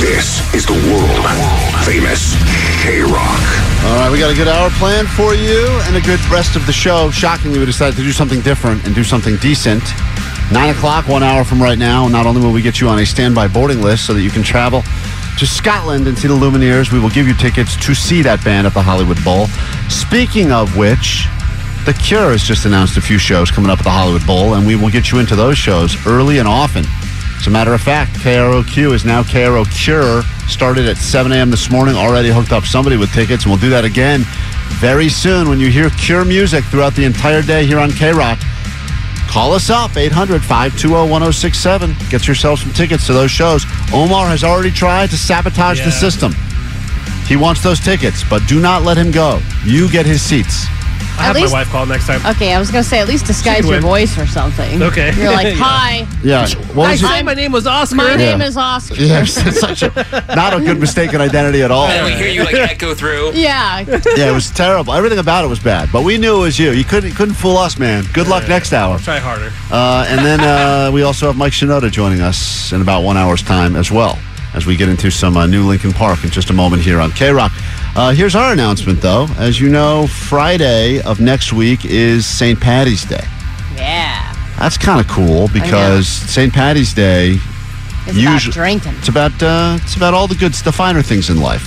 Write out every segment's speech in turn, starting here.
This is the world famous K Rock. All right, we got a good hour planned for you and a good rest of the show. Shockingly, we decided to do something different and do something decent. Nine o'clock, one hour from right now. Not only will we get you on a standby boarding list so that you can travel to Scotland and see the Lumineers, we will give you tickets to see that band at the Hollywood Bowl. Speaking of which, The Cure has just announced a few shows coming up at the Hollywood Bowl, and we will get you into those shows early and often. As a matter of fact, KROQ is now KRO Cure. Started at 7 a.m. this morning, already hooked up somebody with tickets, and we'll do that again very soon when you hear Cure music throughout the entire day here on K Rock. Call us up, 800 520 1067. Get yourself some tickets to those shows. Omar has already tried to sabotage the system. He wants those tickets, but do not let him go. You get his seats. I have least- my wife call next time. Okay, I was going to say, at least disguise your voice or something. Okay. You're like, hi, Yeah. What I was it? said my name was Oscar. my Yeah. name is Oscar. Yes, it's such a not a good mistaken identity at all. And we hear you like echo through. Yeah. Yeah, it was terrible. Everything about it was bad, but we knew it was you. You couldn't couldn't fool us, man. Good luck next hour. Try harder. Uh, and then uh, we also have Mike Shinoda joining us in about one hour's time as well, as we get into some uh, new Linkin Park in just a moment here on K Rock. Uh, here's our announcement, though. As you know, Friday of next week is St. Patty's Day. Yeah. That's kind of cool because St. Patty's Day It's about drinking. It's about uh, it's about all the good, the finer things in life.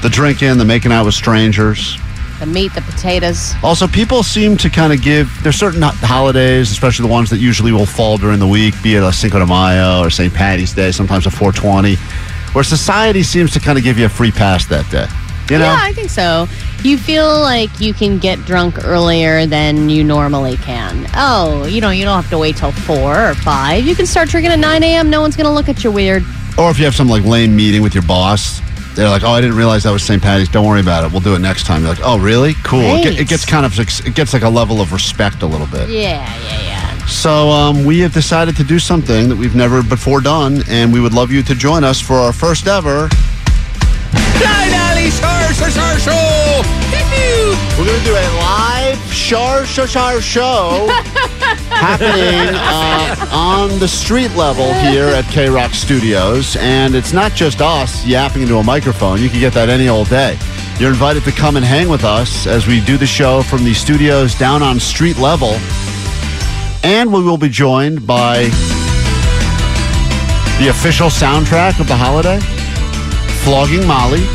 The drinking, the making out with strangers. The meat, the potatoes. Also, people seem to kind of give. There's certain ho- holidays, especially the ones that usually will fall during the week, be it a Cinco de Mayo or St. Patty's Day, sometimes a 420, where society seems to kind of give you a free pass that day. You know? Yeah, I think so. You feel like you can get drunk earlier than you normally can. Oh, you know, you don't have to wait till four or five. You can start drinking at 9 a.m. No one's going to look at you weird. Or if you have some like lame meeting with your boss, they're like, "Oh, I didn't realize that was St. Patty's. Don't worry about it. We'll do it next time." You're like, "Oh, really? Cool." It, Right. it gets kind of it gets like a level of respect a little bit. Yeah, yeah, yeah. So um, we have decided to do something that we've never before done, and we would love you to join us for our first ever. Klein Alley Shar Shar Shar Show. We're going to do a live Shar Shar Shar show happening uh, on the street level here at K Rock Studios, and it's not just us yapping into a microphone. You can get that any old day. You're invited to come and hang with us as we do the show from the studios down on street level, and we will be joined by the official soundtrack of the holiday, Flogging Molly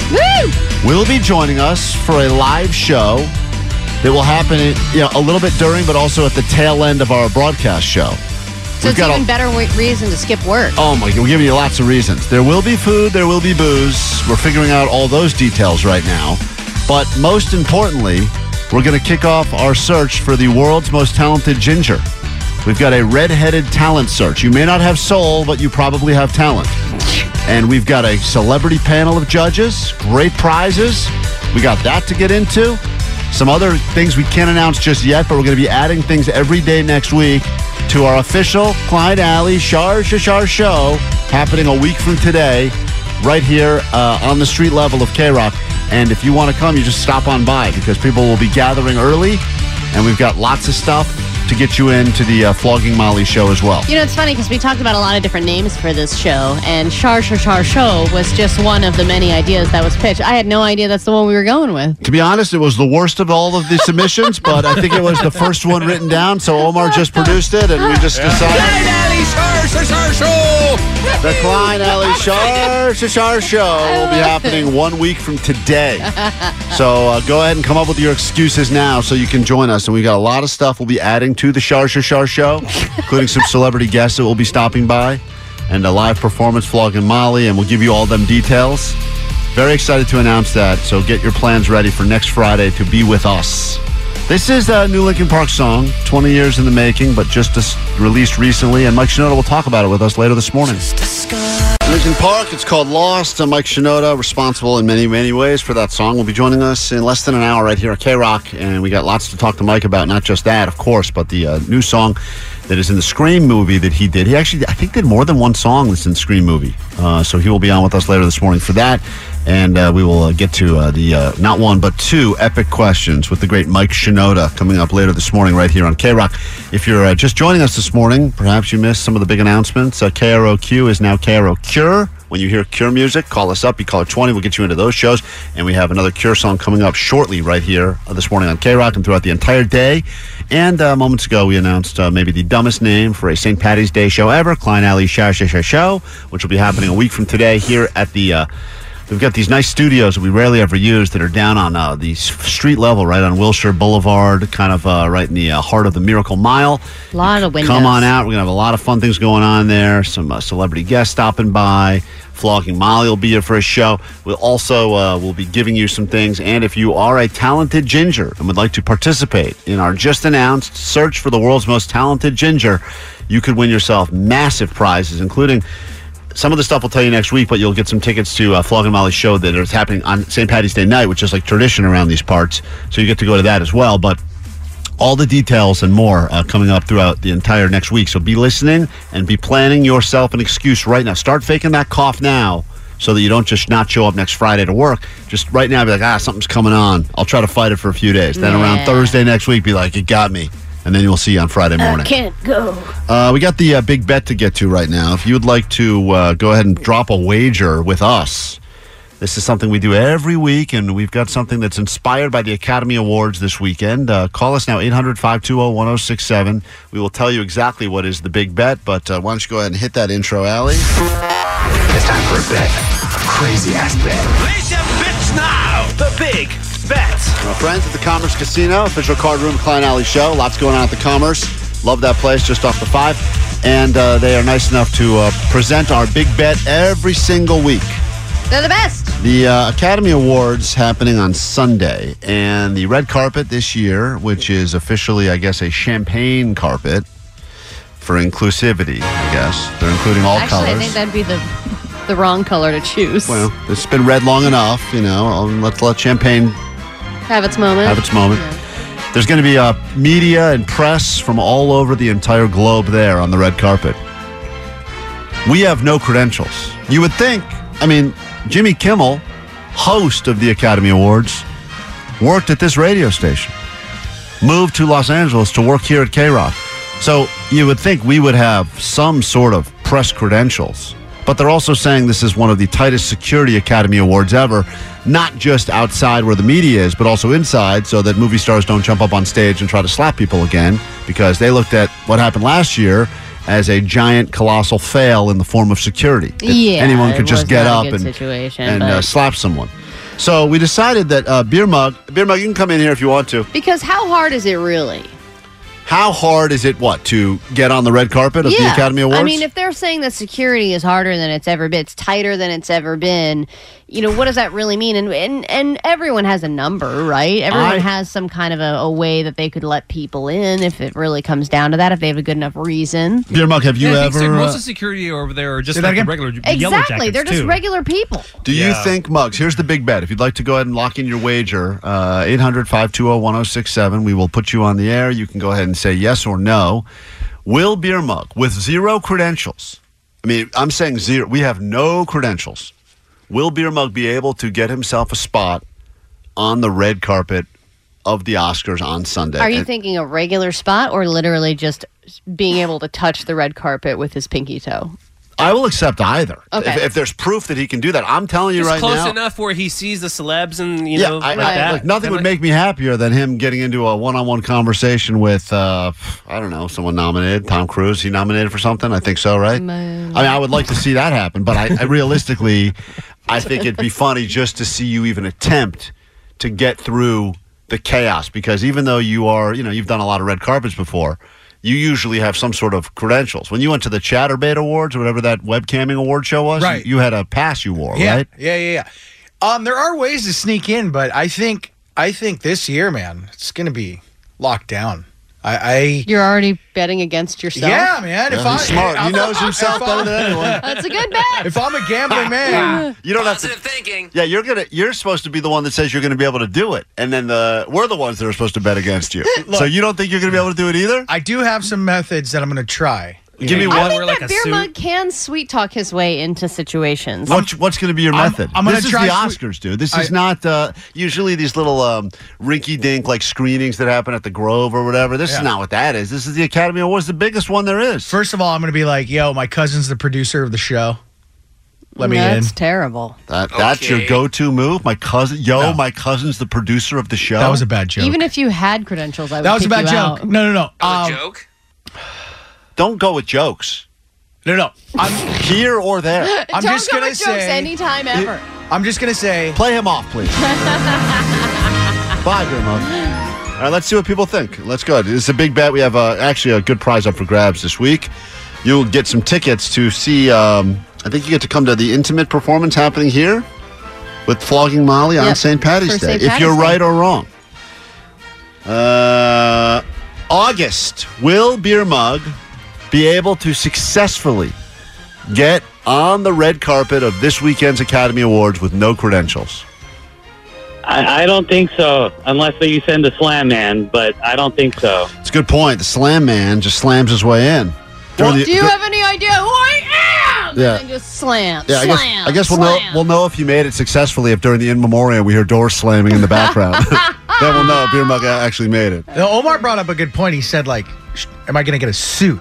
will be joining us for a live show that will happen you know, a little bit during, but also at the tail end of our broadcast show. So it's even better wa- reason to skip work. Oh my! We're giving you lots of reasons. There will be food. There will be booze. We're figuring out all those details right now. But most importantly, we're going to kick off our search for the world's most talented ginger. We've got a red-headed talent search. You may not have soul, but you probably have talent. And we've got a celebrity panel of judges, great prizes. We got that to get into. Some other things we can't announce just yet, but we're going to be adding things every day next week to our official Klein Alley Shar Shashar show happening a week from today, right here uh, on the street level of K Rock. And if you want to come, you just stop on by because people will be gathering early, and we've got lots of stuff to get you into the uh, Flogging Molly show as well. You know, it's funny because we talked about a lot of different names for this show, and Char Char Char Show was just one of the many ideas that was pitched. I had no idea that's the one we were going with. To be honest, it was the worst of all of the submissions, but I think it was the first one written down. So Omar just produced it, and we just decided. Klein Alley Shar Shar Shar Show. The Klein Alley Shar Shar Show will be happening one week from today. So uh, go ahead and come up with your excuses now so you can join us. And we've got a lot of stuff we'll be adding to the Shar Shar Show, including some celebrity guests that will be stopping by and a live performance Flogging Molly, and we'll give you all them details. Very excited to announce that. So get your plans ready for next Friday to be with us. This is a new Linkin Park song, 20 years in the making, but just dis- released recently. And Mike Shinoda will talk about it with us later this morning. Linkin Park, it's called Lost. I'm Mike Shinoda, responsible in many, many ways for that song. Will be joining us in less than an hour right here at K Rock. And we got lots to talk to Mike about, not just that, of course, but the uh, new song that is in the Scream movie that he did. He actually, I think, did more than one song that's in the Scream movie. Uh, so he will be on with us later this morning for that. And uh, we will uh, get to uh, the uh, not one, but two epic questions with the great Mike Shinoda coming up later this morning right here on K Rock. If you're uh, just joining us this morning, perhaps you missed some of the big announcements. Uh, KROQ is now KRO Cure. When you hear Cure music, call us up. You call it 20. We'll get you into those shows. And we have another Cure song coming up shortly right here this morning on K Rock and throughout the entire day. And moments ago, we announced maybe the dumbest name for a St. Patty's Day show ever, Klein Alley Show Show Show, which will be happening a week from today here at the. We've got these nice studios that we rarely ever use that are down on uh, the street level, right on Wilshire Boulevard, kind of uh, right in the uh, heart of the Miracle Mile. A lot of windows. Come on out. We're going to have a lot of fun things going on there. Some uh, celebrity guests stopping by. Flogging Molly will be here for a show. We'll also uh, we'll be giving you some things. And if you are a talented ginger and would like to participate in our just announced search for the world's most talented ginger, you could win yourself massive prizes, including some of the stuff we'll tell you next week, but you'll get some tickets to uh, Flogging Molly's show that is happening on St. Patty's Day night, which is like tradition around these parts. So you get to go to that as well. But all the details and more uh, coming up throughout the entire next week. So be listening and be planning yourself an excuse right now. Start faking that cough now so that you don't just not show up next Friday to work. Just right now be like, ah, something's coming on. I'll try to fight it for a few days. Then around Thursday next week, be like, it got me. And then you'll see you on Friday morning. I can't go. Uh, we got the uh, big bet to get to right now. If you would like to uh, go ahead and drop a wager with us, this is something we do every week, and we've got something that's inspired by the Academy Awards this weekend. Uh, call us now, 800 520 1067. We will tell you exactly what is the big bet, but uh, why don't you go ahead and hit that intro, Allie? It's time for a bet. A crazy ass bet. Place your bets now. The big bets. Our friends at the Commerce Casino, official card room, Klein Alley Show. Lots going on at the Commerce. Love that place just off the five. And uh, they are nice enough to uh, present our big bet every single week. They're the best. The uh, Academy Awards happening on Sunday, and the red carpet this year, which is officially, I guess, a champagne carpet for inclusivity. I guess they're including all Actually, colors. I think that'd be the the wrong color to choose. well, it's been red long enough, you know. Um, let's let champagne have its moment. have its moment. There's going to be uh, media and press from all over the entire globe there on the red carpet. We have no credentials. You would think, I mean, Jimmy Kimmel, host of the Academy Awards, worked at this radio station, moved to Los Angeles to work here at K Rock. So you would think we would have some sort of press credentials. But they're also saying this is one of the tightest security Academy Awards ever, not just outside where the media is, but also inside, so that movie stars don't jump up on stage and try to slap people again, because they looked at what happened last year as a giant, colossal fail in the form of security. Yeah, anyone could just get up and, and uh, slap someone. So we decided that uh, Beer Mug, Beer Mug, you can come in here if you want to. Because how hard is it really? How hard is it, what, to get on the red carpet of the Academy Awards? I mean, if they're saying that security is harder than it's ever been, it's tighter than it's ever been. You know, what does that really mean? And and, and everyone has a number, right? Everyone I- has some kind of a, a way that they could let people in if it really comes down to that. If they have a good enough reason. Beer Mug, have you Yeah, I think so. ever? most uh, of security over there are just like the again? regular yellow Exactly, jackets they're just too. regular people. Do you Yeah. think, Mugs? here's the big bet. If you'd like to go ahead and lock in your wager, uh, 800 520 1067, we will put you on the air. You can go ahead and say yes or no. Will Beer Mug, with zero credentials, I mean, I'm saying zero, we have no credentials. Will Beer Mug be able to get himself a spot on the red carpet of the Oscars on Sunday? Are you And- thinking a regular spot or literally just being able to touch the red carpet with his pinky toe? I will accept either. Okay. If, if there's proof that he can do that, I'm telling you Just right close now. Close enough where he sees the celebs and you yeah, know I, like I- that. like, nothing would Like- make me happier than him getting into a one-on-one conversation with, uh, I don't know, someone nominated. Tom Cruise, he nominated for something. I think so, right? I mean, I would like to see that happen, but I, I realistically, I think it'd be funny just to see you even attempt to get through the chaos because even though you are, you know, you've done a lot of red carpets before. You usually have some sort of credentials. When you went to the Chatterbait Awards or whatever that webcamming award show was, Right. you, you had a pass you wore, Yeah, right? yeah, yeah, yeah. Um, there are ways to sneak in, but I think I think this year, man, it's going to be locked down. I, I You're already betting against yourself. yeah, man. If Yeah, I, he's smart. He I'm- knows himself if better I'm- than anyone. That's a good bet. If I'm a gambling man, You don't have to. Positive thinking. Yeah, you're gonna. You're supposed to be the one that says you're gonna be able to do it, and then the we're the ones that are supposed to bet against you. so you don't think you're gonna be able to do it either? I do have some methods that I'm going to try. Give me you I one. wear think like that a beer suit. mug can sweet talk his way into situations. What's, what's going to be your I'm- method? I'm gonna this is try the sweet- Oscars, dude. This is I- not uh, usually these little um, rinky-dink like screenings that happen at the Grove or whatever. This Yeah. is not what that is. This is the Academy Awards, the biggest one there is. First of all, I'm going to be like, "Yo, my cousin's the producer of the show. Let me in." That's terrible. that, That's your Okay. go-to move. My cousin, yo, No. my cousin's the producer of the show. That was a bad joke. Even if you had credentials, I would that was a kick bad you joke. out. No, no, no. Oh, Um, joke. Don't go with jokes no, no. I'm, here or there. I'm Don't just go gonna with jokes say. anytime ever. I'm just gonna say. Play him off, please. Bye, Grimmo. All right, let's see what people think. Let's go. This is a big bet. We have uh, actually a good prize up for grabs this week. You'll get some tickets to see. Um, I think you get to come to the intimate performance happening here with Flogging Molly on Yep, St. Patty's for Day. St. If you're Day. right or wrong. Uh, August will Beer Mug be able to successfully get on the red carpet of this weekend's Academy Awards with no credentials? I, I don't think so, unless you send a slam man. But I don't think so. It's a good point. The slam man just slams his way in. During the- Do you dur- have any idea who I am? Yeah. And just slam. yeah, I guess, I guess we'll know we'll know if you made it successfully if during the in memoriam we hear doors slamming in the background. then we'll know if Beer Mug actually made it. No, Omar brought up a good point. He said, like, am I going to get a suit?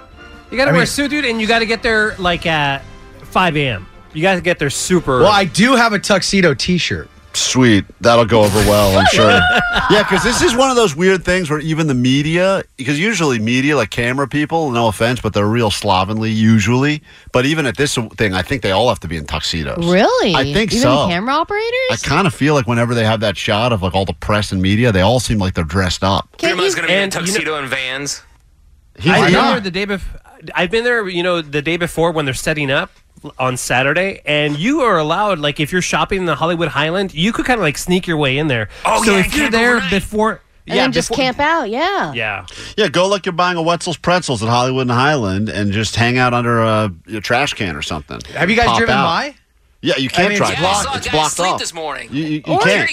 You got to I wear mean- a suit, dude, and you got to get there like at 5 a.m. You got to get there super. Well, I do have a tuxedo T-shirt. Sweet. That'll go over well, I'm sure. yeah, because this is one of those weird things where even the media, because usually media, like camera people, no offense, but they're real slovenly usually. But even at this thing, I think they all have to be in tuxedos. Really? I think Even so. camera operators? I kind of feel like whenever they have that shot of like all the press and media, they all seem like they're dressed up. Can't Grandma's gonna be in a and you know- tuxedo and Vans. He's I've been not. there the day before. I've been there, you know, the day before when they're setting up on Saturday, and you are allowed, like, if you're shopping in the Hollywood Highland, you could kind of like sneak your way in there. Oh, so yeah, if you're there overnight. before, and yeah, then just before- camp out, yeah. Yeah, Yeah, go like you're buying a Wetzel's pretzels at Hollywood and Highland and just hang out under a, a trash can or something. Have you guys Pop driven out. by? Yeah, you can't mean, drive. it's Yeah, I blocked- saw a It's guy blocked asleep off. this morning. You, you, you Or- can't.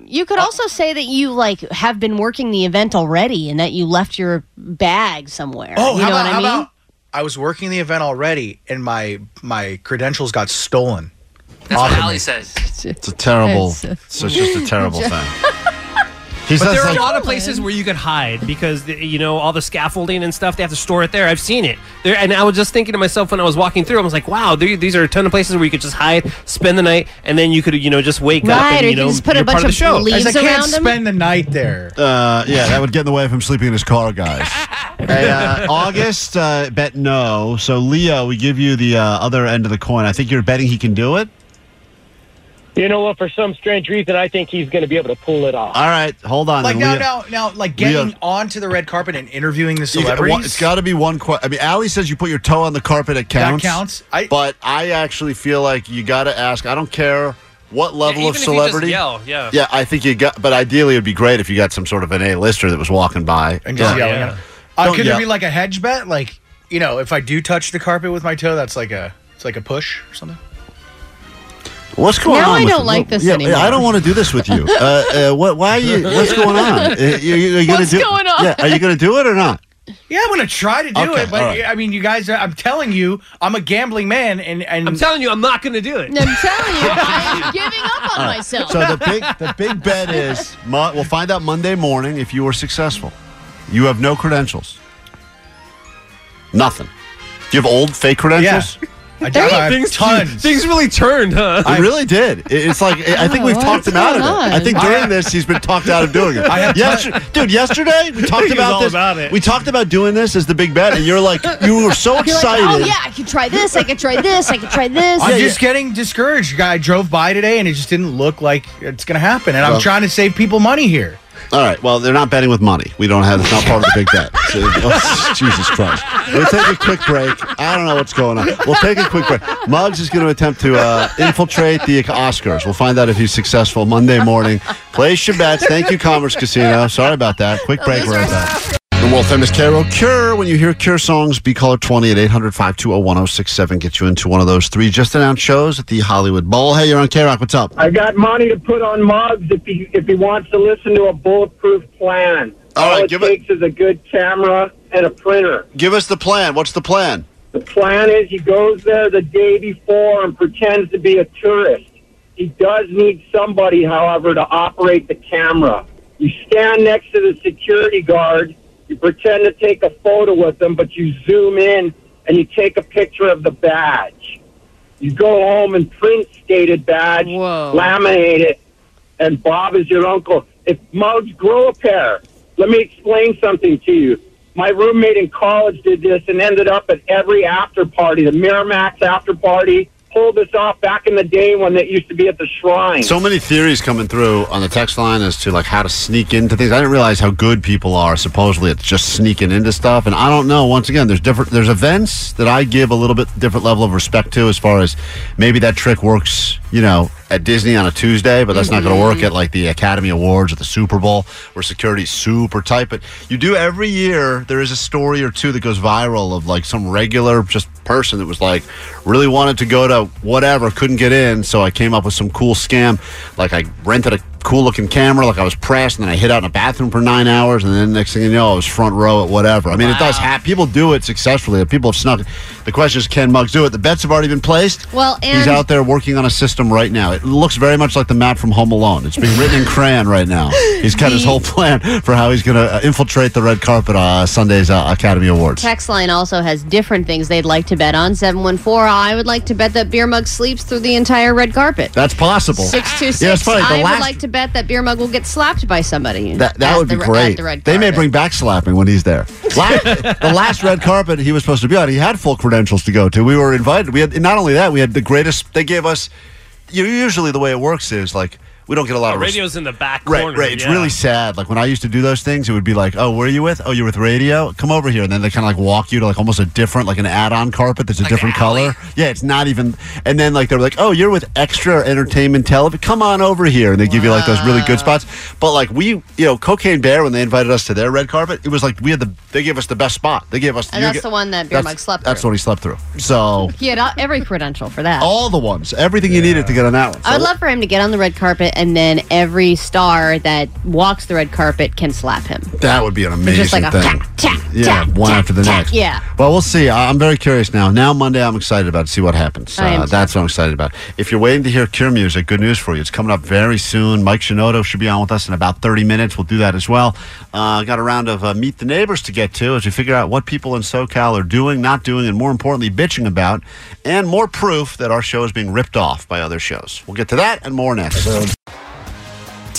Security guard. You could also say that you like have been working the event already and that you left your bag somewhere. Oh, you how know about, what I how mean? about? I was working the event already, and my my credentials got stolen. That's what of Ali says. It's a terrible. It's- It's, just a terrible thing. He but says there are like, a lot of places where you could hide because the- you know all the scaffolding and stuff. They have to store it there. I've seen it there, and I was just thinking to myself when I was walking through, I was like, "Wow, there, these are a ton of places where you could just hide, spend the night, and then you could you know just wake up Right, and you you know just put a bunch part of the of show." leaves As I can't around 'em? spend the night there. uh, yeah, that would get in the way of him sleeping in his car, guys. hey, uh, August uh, bet no. So Leo, we give you the uh, other end of the coin. I think you're betting he can do it. You know what? For some strange reason, I think he's going to be able to pull it off. All right, hold on. Like now, Leo. now, now, like getting Leo- onto the red carpet and interviewing the You celebrities. it's got to be one question. I mean, Ali says you put your toe on the carpet. It counts. That counts. I- but I actually feel like you got to ask. I don't care what level Yeah, of even if you just celebrity. yell, yeah. Yeah, I think you got. But ideally, it'd be great if you got some sort of an A-lister that was walking by. and just Yeah. yelling. yeah. Uh, could yell. there be like a hedge bet? Like you know, if I do touch the carpet with my toe, that's like a it's like a push or something. What's going Now on? Now I with don't it? like this yeah, anymore. I don't want to do this with you. Uh, uh, what? Why are you? What's going on? Uh, you, you, are you gonna What's do, going on? Yeah, are you going to do it or not? Yeah, I'm gonna try to do Okay, it, but all right. I mean, you guys, I'm telling you, I'm a gambling man, and and I'm telling you, I'm not going to do it. I'm telling you, I'm giving up on myself. So the big the big bet is we'll find out Monday morning if you were successful. You have no credentials. Nothing. Do you have old fake credentials? I, I have things, tons. things really turned, huh? I really did. It- It's like I think we've Oh, talked him out of it. going I think during this he's been talked out of doing it. I have Yester- dude. Yesterday we talked He was about all this. about it. We talked about doing this as the big bet, and you're like, you were so You're like, oh, excited. oh yeah, I could try this. I could try this. I could try this. I'm Yeah, just getting discouraged. I drove by today and it just didn't look like it's going to happen. And Well- I'm trying to save people money here. All right. Well, they're not betting with money. We don't have. It's not part of the big bet. So, oh, Jesus Christ. We'll take a quick break. I don't know what's going on. We'll take a quick break. Muggs is going to attempt to uh, infiltrate the Oscars. We'll find out if he's successful Monday morning. Place your bets. Thank you, Commerce Casino. Sorry about that. Quick break. We're right back. The world famous Caro Cure. When you hear Cure songs, be caller 20 at 800 520 1067. Get you into one of those three just announced shows at the Hollywood Bowl. Hey, you're on K Rock. What's up? I got money to put on Muggs if he if he wants to listen to a bulletproof plan. All right, it give it- takes is a good camera and a printer. Give us the plan. What's the plan? The plan is he goes there the day before and pretends to be a tourist. He does need somebody, however, to operate the camera. You stand next to the security guard, you pretend to take a photo with them, but you zoom in and you take a picture of the badge. You go home and print stated badge, Whoa. laminate it, and Bob is your uncle. If Muggs grow a pair, let me explain something to you. My roommate in college did this and ended up at every after party, the Miramax after party. Pulled this off back in the day when it used to be at the shrine. So many theories coming through on the text line as to like how to sneak into things. I didn't realize how good people are. Supposedly, it's just sneaking into stuff, and I don't know. Once again, there's different. There's events that I give a little bit different level of respect to, as far as maybe that trick works. You know, at Disney on a Tuesday, but that's not going to work mm-hmm. at like the Academy Awards or the Super Bowl, where security's super tight. But you do every year. There is a story or two that goes viral of like some regular just person that was like really wanted to go to whatever, couldn't get in, so I came up with some cool scam. Like I rented a cool looking camera, like I was pressed, and then I hid out in a bathroom for nine hours, and then next thing you know, I was front row at whatever. I mean, it does happen. People do it successfully. People have snuck. it. The question is, can Muggs do it? The bets have already been placed. Well, he's out there working on a system right now. It looks very much like the map from Home Alone. It's being written in crayon right now. He's got his whole plan for how he's going to uh, infiltrate the red carpet uh, Sunday's uh, Academy Awards. Text line also has different things they'd like to bet on. 714, I would like to bet that Beer Mug sleeps through the entire red carpet. That's possible. 626, Yeah, it's funny. The I last would like to bet that Beer Mug will get slapped by somebody. That, that at would be the, great. The they may bring back slapping when he's there. La- the last red carpet he was supposed to be on, he had full credentials to go to. We were invited. We had not only that, we had the greatest. They gave us. You usually the way it works is like we don't get a lot The of res- radio's in the back Right, corner. right. It's yeah. really sad. Like when I used to do those things, it would be like, "Oh, where are you with? Oh, you're with radio. Come over here." And then they kind of like walk you to like almost a different, like an add-on carpet that's a different color. Yeah, it's not even. And then like they're like, "Oh, you're with Extra Entertainment Television. Come on over here." And they give you like those really good spots. But like we, you know, Cocaine Bear when they invited us to their red carpet, it was like we had the. They gave us the best spot. They gave us. And that's get- the one that Beer that's- Mug slept That's through. what he slept through. So He had every credential for that. all the ones, everything you needed to get on that one. I would love for him to get on the red carpet and then every star that walks the red carpet can slap him. That would be an amazing just like a thing. tap, tap, yeah, tap, one after the next. yeah. Well, we'll see. I'm very curious now. Now Monday, I'm excited about to see what happens. Uh, that's what I'm excited about. If you're waiting to hear Cure music, good news for you. It's coming up very soon. Mike Shinoda should be on with us in about 30 minutes. We'll do that as well. Uh, got a round of uh, meet the neighbors to get to as we figure out what people in SoCal are doing, not doing, and more importantly, bitching about, and more proof that our show is being ripped off by other shows. We'll get to that and more next.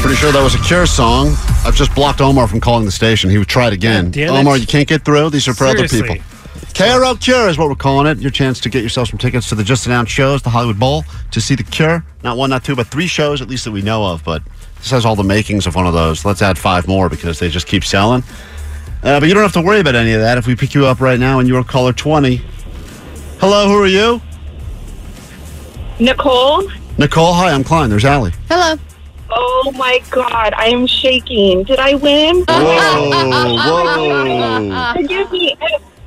Pretty sure that was a Cure song. I've just blocked Omar from calling the station. He would try it again. damn it. Omar, you can't get through. These are for other Seriously. people. KRO Cure is what we're calling it. Your chance to get yourself some tickets to the just announced shows, the Hollywood Bowl, to see the Cure. Not one, not two, but three shows at least that we know of. But this has all the makings of one of those. Let's add five more because they just keep selling. Uh, but you don't have to worry about any of that if we pick you up right now and you are caller 20. Hello, who are you? Nicole? Nicole, hi, I'm Klein. There's Allie. Hello. Oh my god, I am shaking. Did I win? whoa. whoa. Forgive me.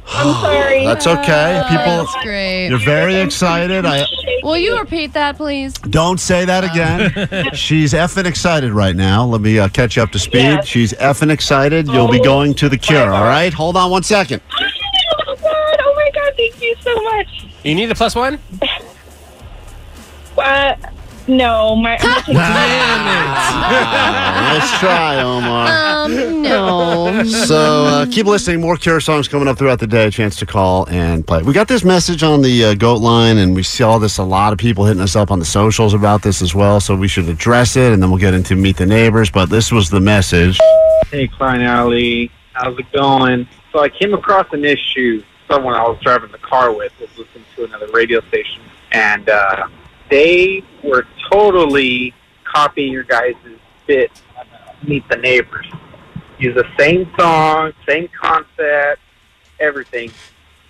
I'm sorry. That's okay. People, That's great. you're very excited. I Will you repeat that, please? don't say that again. She's effing excited right now. Let me uh, catch you up to speed. Yes. She's effing excited. You'll be Oh, going to the Cure. All right. Hold on one second. Oh my god, oh my god, thank you so much. You need a plus one? Uh, no, my. I'm Nice try, Omar. Um, no. So uh, keep listening. More Cure songs coming up throughout the day. A chance to call and play. We got this message on the uh, Goat line, and we saw this. A lot of people hitting us up on the socials about this as well. So we should address it, and then we'll get into meet the neighbors. But this was the message. Hey, Klein Alley. How's it going? So I came across an issue. Someone I was driving the car with was listening to another radio station, and uh, they were totally copying your guys' bit Meet the Neighbors. Use the same song, same concept, everything.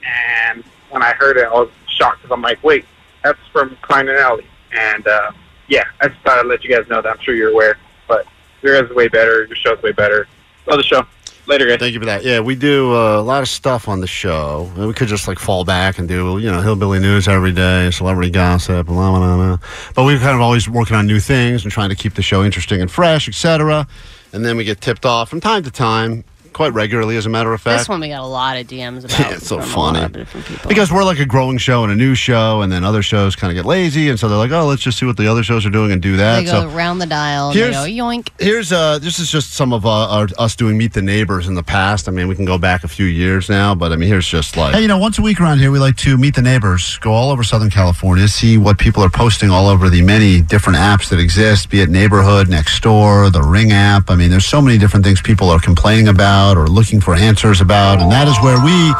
And when I heard it, I was shocked because I'm like, wait, that's from Klein and Alley. And uh, yeah, I just thought I'd let you guys know that. I'm sure you're aware, but your guys is way better. Your show's way better. Love the show. Later, guys. Thank you for that. Yeah, we do uh, a lot of stuff on the show. We could just like fall back and do, you know, hillbilly news every day, celebrity gossip, blah, blah, blah. But we're kind of always working on new things and trying to keep the show interesting and fresh, etc. And then we get tipped off from time to time, quite regularly, as a matter of fact. This one we got a lot of DMs about. Yeah, it's so funny. lot of different people. Because we're like a growing show and a new show, and then other shows kind of get lazy, and so they're like, "Oh, let's just see what the other shows are doing and do that." They go so round the dial and they Here's- go yoink. Here's uh this is just some of uh, our, us doing meet the neighbors in the past. I mean, we can go back a few years now, but I mean, here's just like hey, you know, once a week around here, we like to meet the neighbors, go all over Southern California, see what people are posting all over the many different apps that exist, be it Neighborhood, Next Door, the Ring app. I mean, there's so many different things people are complaining about or looking for answers about, and that is where we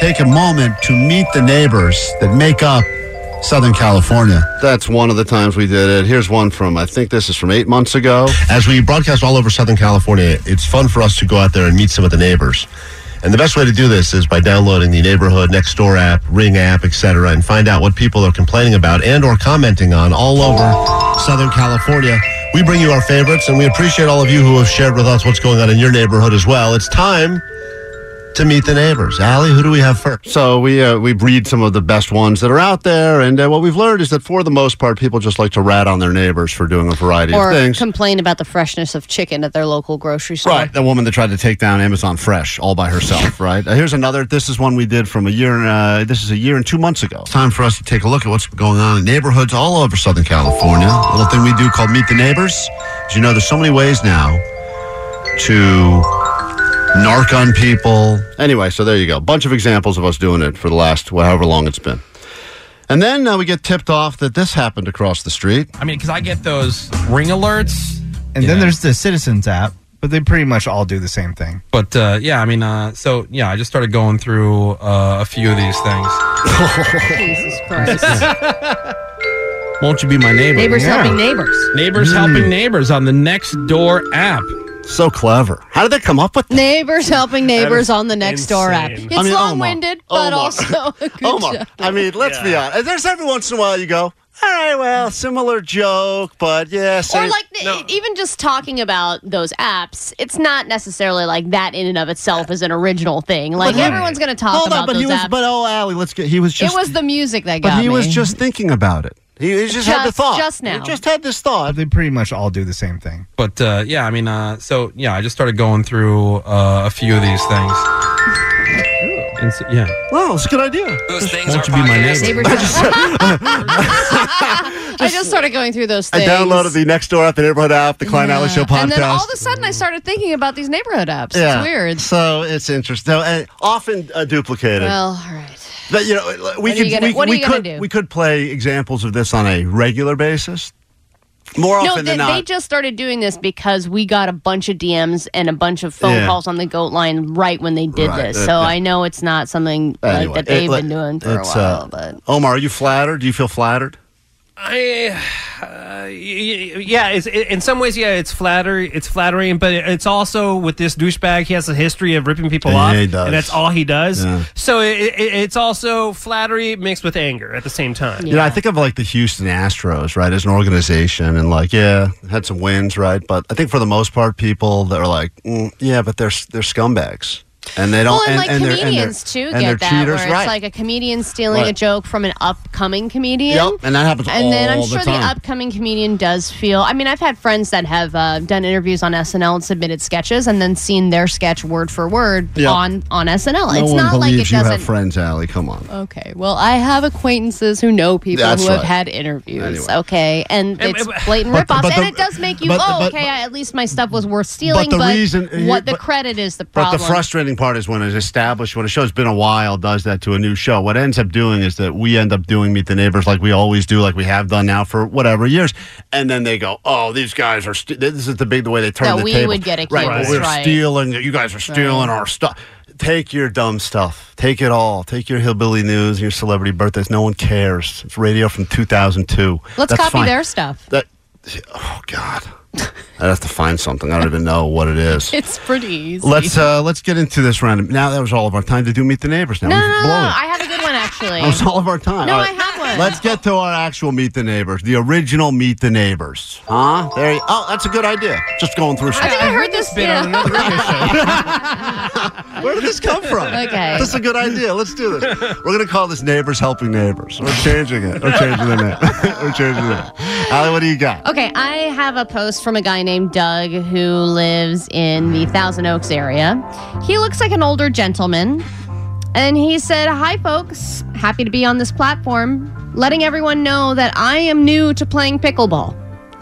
take a moment to meet the neighbors that make up Southern California. That's one of the times we did it. Here's one from, I think this is from eight months ago. As we broadcast all over Southern California, it's fun for us to go out there and meet some of the neighbors. And the best way to do this is by downloading the neighborhood next door app, Ring app, etc., and find out what people are complaining about and or commenting on all over Southern California. We bring you our favorites, and we appreciate all of you who have shared with us what's going on in your neighborhood as well. It's time to meet the neighbors. Allie, who do we have first? So we uh, we breed some of the best ones that are out there, and uh, what we've learned is that for the most part, people just like to rat on their neighbors for doing a variety or of things. complain about the freshness of chicken at their local grocery store. Right, the woman that tried to take down Amazon Fresh all by herself. right. Uh, here's another. This is one we did from a year. and, Uh, this is a year and two months ago. It's time for us to take a look at what's going on in neighborhoods all over Southern California. A little thing we do called Meet the Neighbors. As you know, there's so many ways now to narc on people. Anyway, so there you go. A Bunch of examples of us doing it for the last however long it's been. And then uh, we get tipped off that this happened across the street. I mean, because I get those ring alerts. And then there's the Citizens app, but they pretty much all do the same thing. But uh, yeah, I mean, uh, so yeah, I just started going through uh, a few of these things. Jesus Christ. Won't you be my neighbor? Neighbors helping neighbors. Neighbors helping neighbors on the Next Door app. So clever. How did they come up with that? Neighbors helping neighbors on the next door app. insane. It's I mean, Omar, long-winded, but Omar. also a good Omar, job. I mean, let's be honest. There's every once in a while you go, all right, well, similar joke, but yeah. Or same- like even just talking about those apps, it's not necessarily like that in and of itself is an original thing. Like he- everyone's going to talk Hold about on, but those he was, apps. but oh, Allie, let's get. He was just. it was the music that got but he me. was just thinking about it. He, he just, had the thought. just now. He just had this thought. They pretty much all do the same thing. But uh, yeah, I mean, uh, so yeah, I just started going through uh, a few of these things. And so, yeah. Well, it's a good idea. Those things Won't are you be my podcast. neighbor? I just started going through those I downloaded the next door app, the neighborhood app, the Klein Alley Show podcast. And then all of a sudden, I started thinking about these neighborhood apps. yeah, It's weird. So it's interesting. So, uh, often uh, duplicated. Well, all right. But you know, we What could gonna- we, we could do? we could play examples of this on a regular basis. More No, often they, than not. they just started doing this because we got a bunch of DMs and a bunch of phone Yeah. calls on the goat line right when they did Right, this. uh, So. I know it's not something Anyway, like that they've like, been doing for a while. uh, but Omar, are you flattered? Do you feel flattered? I, uh, yeah, in some ways, yeah, it's flattering. It's flattering, but it's also with this douchebag. He has a history of ripping people Yeah, off, he does. and that's all he does. Yeah. So it, it, it's also flattery mixed with anger at the same time. You know, I think of like the Houston Astros, right, as an organization, and like, yeah, had some wins, right, but I think for the most part, people that are like, mm, yeah, but they're they're scumbags, and they don't. well, and, like they're- they're- comedians too and get that, cheaters, where right? it's like a comedian stealing a joke from an upcoming comedian. Yep, and that happens And then I'm the sure the, upcoming comedian does feel. I mean, I've had friends that have uh, done interviews on SNL and submitted sketches, and then seen their sketch word for word Yep. on on SNL. no it's one not like it believes you doesn't. have friends, Allie. Come on. Okay, well, I have acquaintances who know people That's who have had interviews. Anyway. Okay, and And- it's blatant but- ripoffs, but and it does make you. but- oh, but- okay, I, at least my stuff was worth stealing. But the reason- what the credit is the problem. But problem. the frustrating part is when it's established, when a show's been a while, does that to a new show. What ends up doing is that we end up doing Meet the Neighbors like we always do, like we have done now for whatever years, and then they go, "Oh, these guys are." St-. This is the big the way they turn That the we table. would get right? accused, We're right. stealing. You guys are stealing our stuff. Take your dumb stuff. Take it all. Take your hillbilly news, your celebrity birthdays. No one cares. It's radio from 2002. Let's That's copy fine. their stuff. That. Oh God. I'd have to find something. I don't even know what it is. It's pretty easy. Let's uh let's get into this round. Now that was all of our time to do meet the neighbors. Now no, we've no, no, blown no. it. I have a good one actually. That was all of our time. No, All I have one. Let's get to our actual meet the neighbors, the original meet the neighbors. Huh? There. You, oh, that's a good idea. Just going through. I Stuff. think I heard this bit yeah. on another radio show. Where did this come from? Okay. This is a good idea. Let's do this. We're gonna call this neighbors helping neighbors. We're changing it. We're changing the name. We're changing it. Allie, what do you got? Okay, I have a post from a guy named Doug who lives in the Thousand Oaks area. He looks like an older gentleman. And he said, Hi, folks. Happy to be on this platform, letting everyone know that I am new to playing pickleball.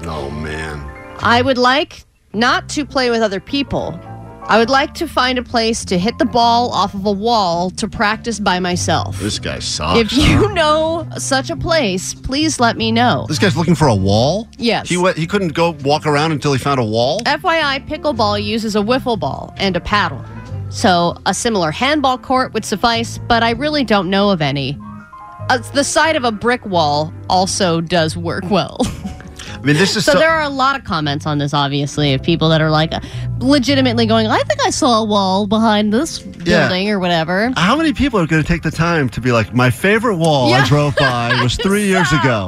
Oh man. I would like not to play with other people. I would like to find a place to hit the ball off of a wall to practice by myself. This guy sucks. If you know such a place, please let me know. This guy's looking for a wall. Yes. He went. He couldn't go walk around until he found a wall. FYI, pickleball uses a wiffle ball and a paddle. So a similar handball court would suffice, but I really don't know of any. Uh, the side of a brick wall also does work well. I mean, this is so, so. there are a lot of comments on this, obviously, of people that are like uh, legitimately going, I think I saw a wall behind this Yeah. building or whatever. How many people are going to take the time to be like, my favorite wall I drove by was three years ago?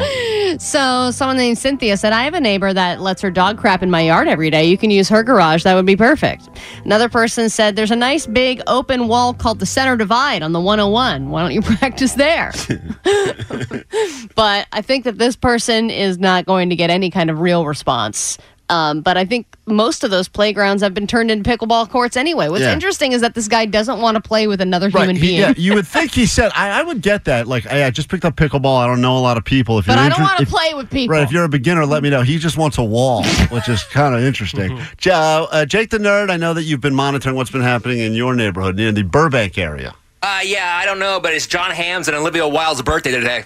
So someone named Cynthia said, I have a neighbor that lets her dog crap in my yard every day. You can use her garage. That would be perfect. Another person said, There's a nice big open wall called the Center Divide on the 101. Why don't you practice there? but I think that this person is not going to get any kind of real response. Um, but I think most of those playgrounds have been turned into pickleball courts anyway. What's Yeah. interesting is that this guy doesn't want to play with another human he- being. yeah, you would think he said, I, I would get that. Like, hey, I just picked up pickleball. I don't know a lot of people. If but you're I don't want to play with people. Right, if you're a beginner, let me know. He just wants a wall, which is kind of interesting. Ja- uh, Jake the Nerd, I know that you've been monitoring what's been happening in your neighborhood, near the Burbank area. Uh, yeah, I don't know, but it's John Hamm's and Olivia Wilde's birthday today.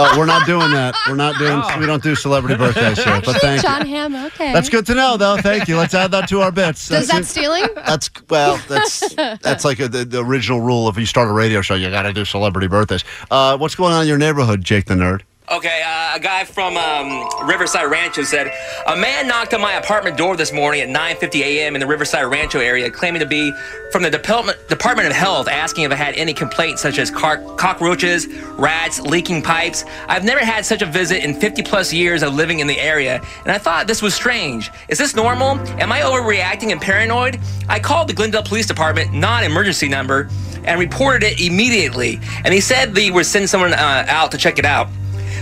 Oh, we're not doing that. We're not doing. We don't do celebrity birthdays here. But thank you. John Hamm, okay. That's good to know, though. Thank you. Let's add that to our bits. Does That's that it. stealing? That's well. That's that's like a, the, the original rule. If you start a radio show, you got to do celebrity birthdays. Uh, what's going on in your neighborhood, Jake the Nerd? Okay, uh, a guy from um, Riverside Rancho said a man knocked on my apartment door this morning at 9:50 a.m. in the Riverside Rancho area, claiming to be from the Department Department of Health, asking if I had any complaints such as car- cockroaches, rats, leaking pipes. I've never had such a visit in 50 plus years of living in the area, and I thought this was strange. Is this normal? Am I overreacting and paranoid? I called the Glendale Police Department non-emergency number and reported it immediately, and he said they would send someone uh, out to check it out.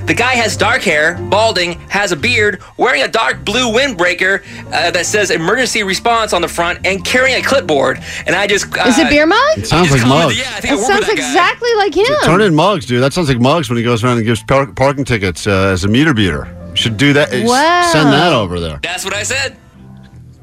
The guy has dark hair, balding, has a beard, wearing a dark blue windbreaker uh, that says emergency response on the front, and carrying a clipboard. And I just. Uh, Is it beer mug? It sounds like mugs. Yeah, I think It work sounds with that guy. exactly like him. Turn in mugs, dude. That sounds like mugs when he goes around and gives par- parking tickets uh, as a meter beater. Should do that. Wow. Send that over there. That's what I said.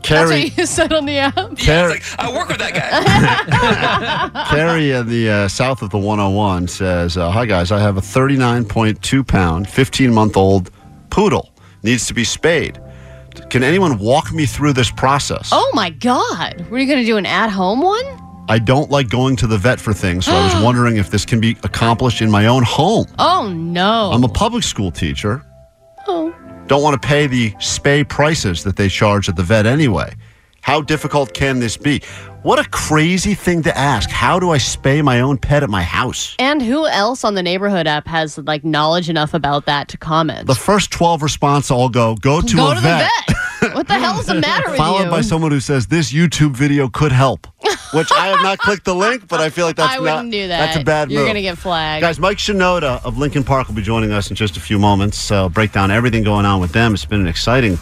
That's Carrie, what you said on the app. Carrie, I work with that guy. Carrie in the uh, south of the 101 says, uh, Hi, guys. I have a 39.2 pound, 15 month old poodle. Needs to be spayed. Can anyone walk me through this process? Oh my God. Were you going to do an at home one? I don't like going to the vet for things, so I was wondering if this can be accomplished in my own home. Oh no. I'm a public school teacher. Oh. Don't want to pay the spay prices that they charge at the vet anyway. How difficult can this be? What a crazy thing to ask. How do I spay my own pet at my house? And who else on the neighborhood app has like knowledge enough about that to comment? The first 12 responses all go, go to Go a to vet. what the hell is the matter with you? Followed you? by someone who says this YouTube video could help, which I have not clicked the link, but I feel like that's I not wouldn't do that. That's a bad move. You're move. gonna get flagged. Guys, Mike Shinoda of Linkin Park will be joining us in just a few moments. So break down everything going on with them. It's been an exciting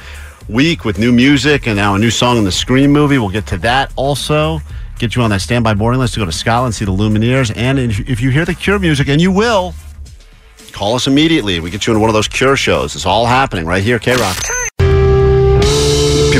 week with new music and now a new song in the Scream movie. We'll get to that also. Get you on that standby boarding list to go to Scotland, see the Lumineers, and if if you hear the Cure music, and you will, call us immediately. We get you in one of those Cure shows. It's all happening right here, K Rock.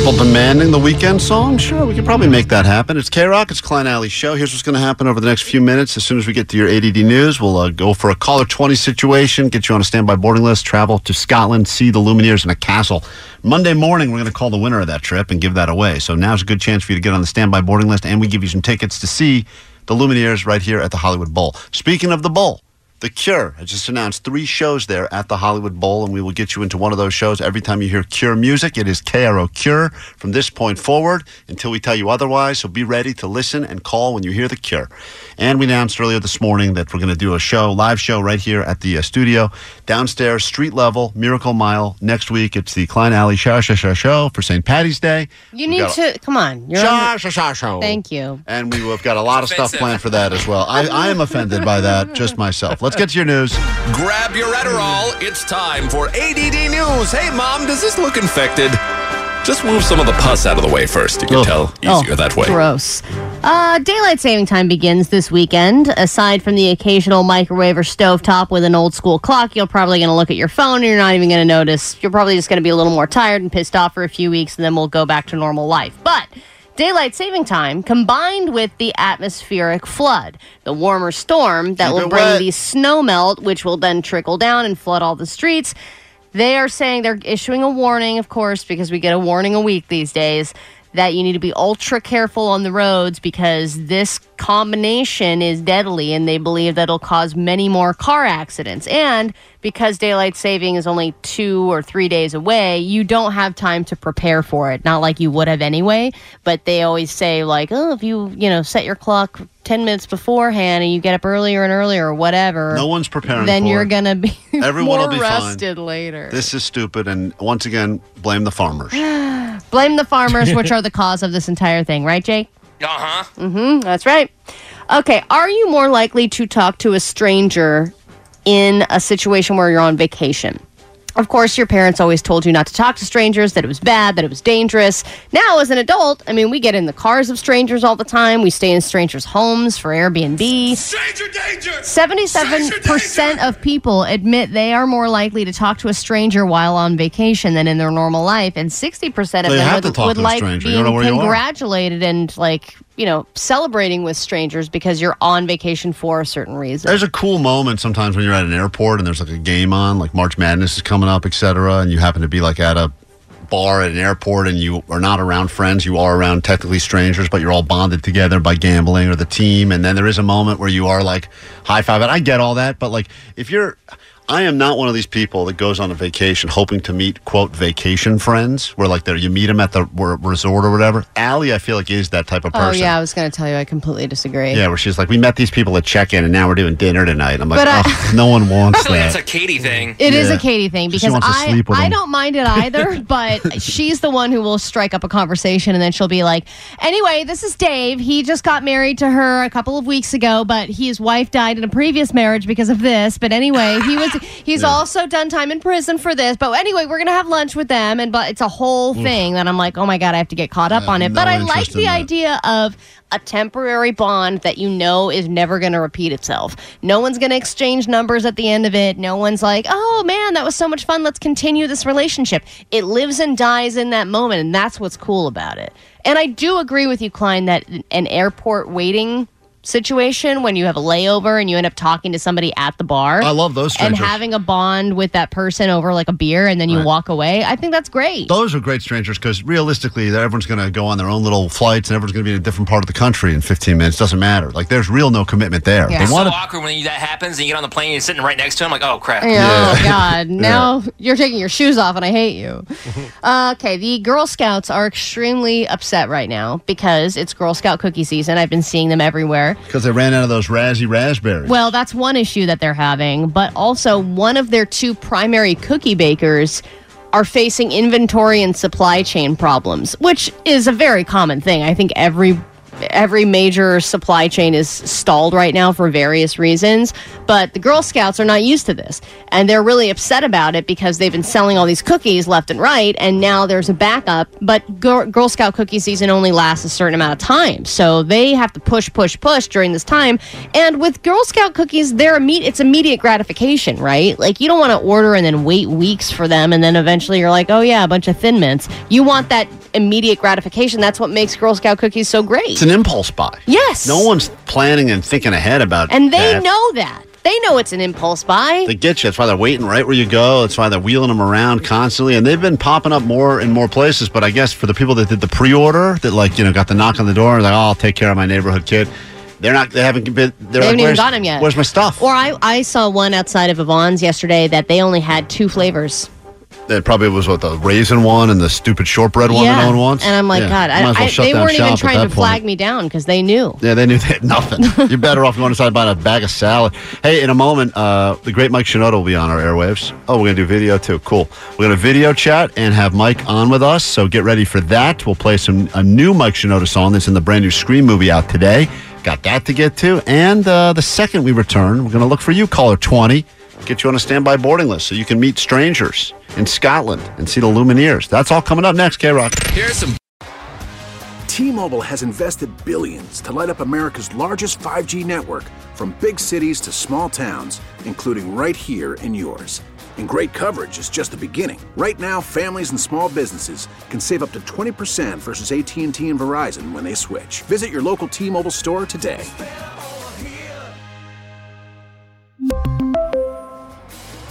People demanding the weekend song? Sure, we could probably make that happen. It's K Rock, it's Klein Alley Show. Here's what's going to happen over the next few minutes. As soon as we get to your ADD news, we'll uh, go for a caller 20 situation, get you on a standby boarding list, travel to Scotland, see the Lumineers in a castle. Monday morning, we're going to call the winner of that trip and give that away. So now's a good chance for you to get on the standby boarding list, and we give you some tickets to see the Lumineers right here at the Hollywood Bowl. Speaking of the Bowl, the Cure has just announced three shows there at the Hollywood Bowl, and we will get you into one of those shows every time you hear Cure music. It is KRO Cure from this point forward until we tell you otherwise. So be ready to listen and call when you hear the Cure. And we announced earlier this morning that we're going to do a show, live show right here at the uh, studio, downstairs, street level, Miracle Mile. Next week, it's the Klein Alley Show Show Show Show for St. Patty's Day. you We need got a- to come on. You're Show, on the- show, show, show. Thank you. And we have got a lot of stuff planned for that as well. I, I am offended by that, just myself. Let's get to your news. Grab your Adderall. It's time for ADD News. Hey, Mom, does this look infected? Just move some of the pus out of the way first. You can tell easier Oh, that way. Gross. Uh, daylight saving time begins this weekend. Aside from the occasional microwave or stovetop with an old school clock, you're probably going to look at your phone and you're not even going to notice. You're probably just going to be a little more tired and pissed off for a few weeks, and then we'll go back to normal life. But daylight saving time combined with the atmospheric flood, the warmer storm that Keep will bring wet. the snow melt, which will then trickle down and flood all the streets. They are saying they're issuing a warning, of course, because we get a warning a week these days, that you need to be ultra careful on the roads because this combination is deadly and they believe that it'll cause many more car accidents. And because daylight saving is only two or three days away, you don't have time to prepare for it. Not like you would have anyway, but they always say, like, oh, if you, you know, set your clock 10 minutes beforehand and you get up earlier and earlier or whatever. No one's preparing Then for you're going to be Everyone will be fine. later. This is stupid, and once again, blame the farmers. Blame the farmers, which are the cause of this entire thing, right, Jake? Uh huh. Mm-hmm. That's right. Okay. Are you more likely to talk to a stranger in a situation where you're on vacation? Of course, your parents always told you not to talk to strangers, that it was bad, that it was dangerous. Now, as an adult, I mean, we get in the cars of strangers all the time. We stay in strangers' homes for Airbnb. Stranger danger! 77% of people admit they are more likely to talk to a stranger while on vacation than in their normal life. And 60% of They them have to would, talk would to a like stranger. Being don't know where you are. congratulated and, like, you know, celebrating with strangers because you're on vacation for a certain reason. There's a cool moment sometimes when you're at an airport and there's like a game on, like March Madness is coming up, etc., and you happen to be like at a bar at an airport and you are not around friends, you are around technically strangers, but you're all bonded together by gambling or the team, and then there is a moment where you are like high five. And I get all that, but like if you're I am not one of these people that goes on a vacation hoping to meet quote vacation friends, where like there you meet them at the resort or whatever. Allie, I feel like is that type of oh, person. Oh, yeah, I was going to tell you, I completely disagree. Yeah, where she's like, we met these people at check-in, and now we're doing dinner tonight. I'm like, But I- "Ugh, no one wants that. that's a Katie thing. It is Yeah. a Katie thing She because wants to I, sleep with I don't mind it either, but she's the one who will strike up a conversation and then she'll be like, Anyway, this is Dave. He just got married to her a couple of weeks ago, but his wife died in a previous marriage because of this. But anyway, he was he's also done time in prison for this. But anyway, we're gonna have lunch with them, and but it's a whole thing that I'm like, oh my god, I have to get caught up on it. But I like the idea of a temporary bond that you know is never going to repeat itself. No one's going to exchange numbers at the end of it. No one's like, oh man, that was so much fun. Let's continue this relationship. It lives and dies in that moment, and that's what's cool about it. And I do agree with you, Klein, that an airport waiting situation when you have a layover and you end up talking to somebody at the bar. I love those And having a bond with that person over like a beer and then you Right. walk away. I think that's great. Those are great strangers because realistically, everyone's going to go on their own little flights and everyone's going to be in a different part of the country in 15 minutes. Doesn't matter. Like, there's real no commitment there. It's But so awkward when that happens and you get on the plane and you're sitting right next to him, like, oh crap. Yeah, Oh God! Now you're taking your shoes off, and I hate you. Uh, okay, the Girl Scouts are extremely upset right now because it's Girl Scout cookie season. I've been seeing them everywhere. Because they ran out of those Razzie raspberries. Well, that's one issue that they're having, but also one of their two primary cookie bakers are facing inventory and supply chain problems, which is a very common thing. I think every every major supply chain is stalled right now for various reasons, but the Girl Scouts are not used to this. And they're really upset about it because they've been selling all these cookies left and right and now there's a backup, but Girl, Scout cookie season only lasts a certain amount of time. So they have to push push push during this time. And with Girl Scout cookies, they're immediate it's immediate gratification, right? Like you don't want to order and then wait weeks for them and then eventually you're like, "Oh yeah, a bunch of thin mints." You want that immediate gratification. That's what makes Girl Scout cookies so great. It's an impulse buy. Yes. No one's planning and thinking ahead about And they that. know that. They know it's an impulse buy. They get you. That's why they're waiting right where you go. That's why they're wheeling them around constantly. And they've been popping up more and more places. But I guess for the people that did the pre order, that like, you know, got the knock on the door, like, oh, I'll take care of my neighborhood kid. They're not, they haven't been, they're They like, haven't even "Where's- got 'em yet." Where's my stuff? Or I, I saw one outside of Yvonne's yesterday that they only had two flavors. It probably was what the raisin one and the stupid shortbread one that no one wants. And I'm like, Yeah. God, I, well I, they weren't even trying that to point. flag me down because they knew. Yeah, they knew they had nothing. You're better off going inside buying a bag of salad. Hey, in a moment, uh, the great Mike Shinoda will be on our airwaves. Oh, we're going to do video too. Cool. We're going to video chat and have Mike on with us. So get ready for that. We'll play some a new Mike Shinoda song that's in the brand new Scream movie out today. Got that to get to. And uh, the second we return, we're going to look for you, caller 20. Get you on a standby boarding list so you can meet strangers in Scotland and see the Lumineers. That's all coming up next, K Rock. Here's some T-Mobile has invested billions to light up America's largest 5G network from big cities to small towns, including right here in yours. And great coverage is just the beginning. Right now, families and small businesses can save up to 20% versus AT&T and Verizon when they switch. Visit your local T-Mobile store today.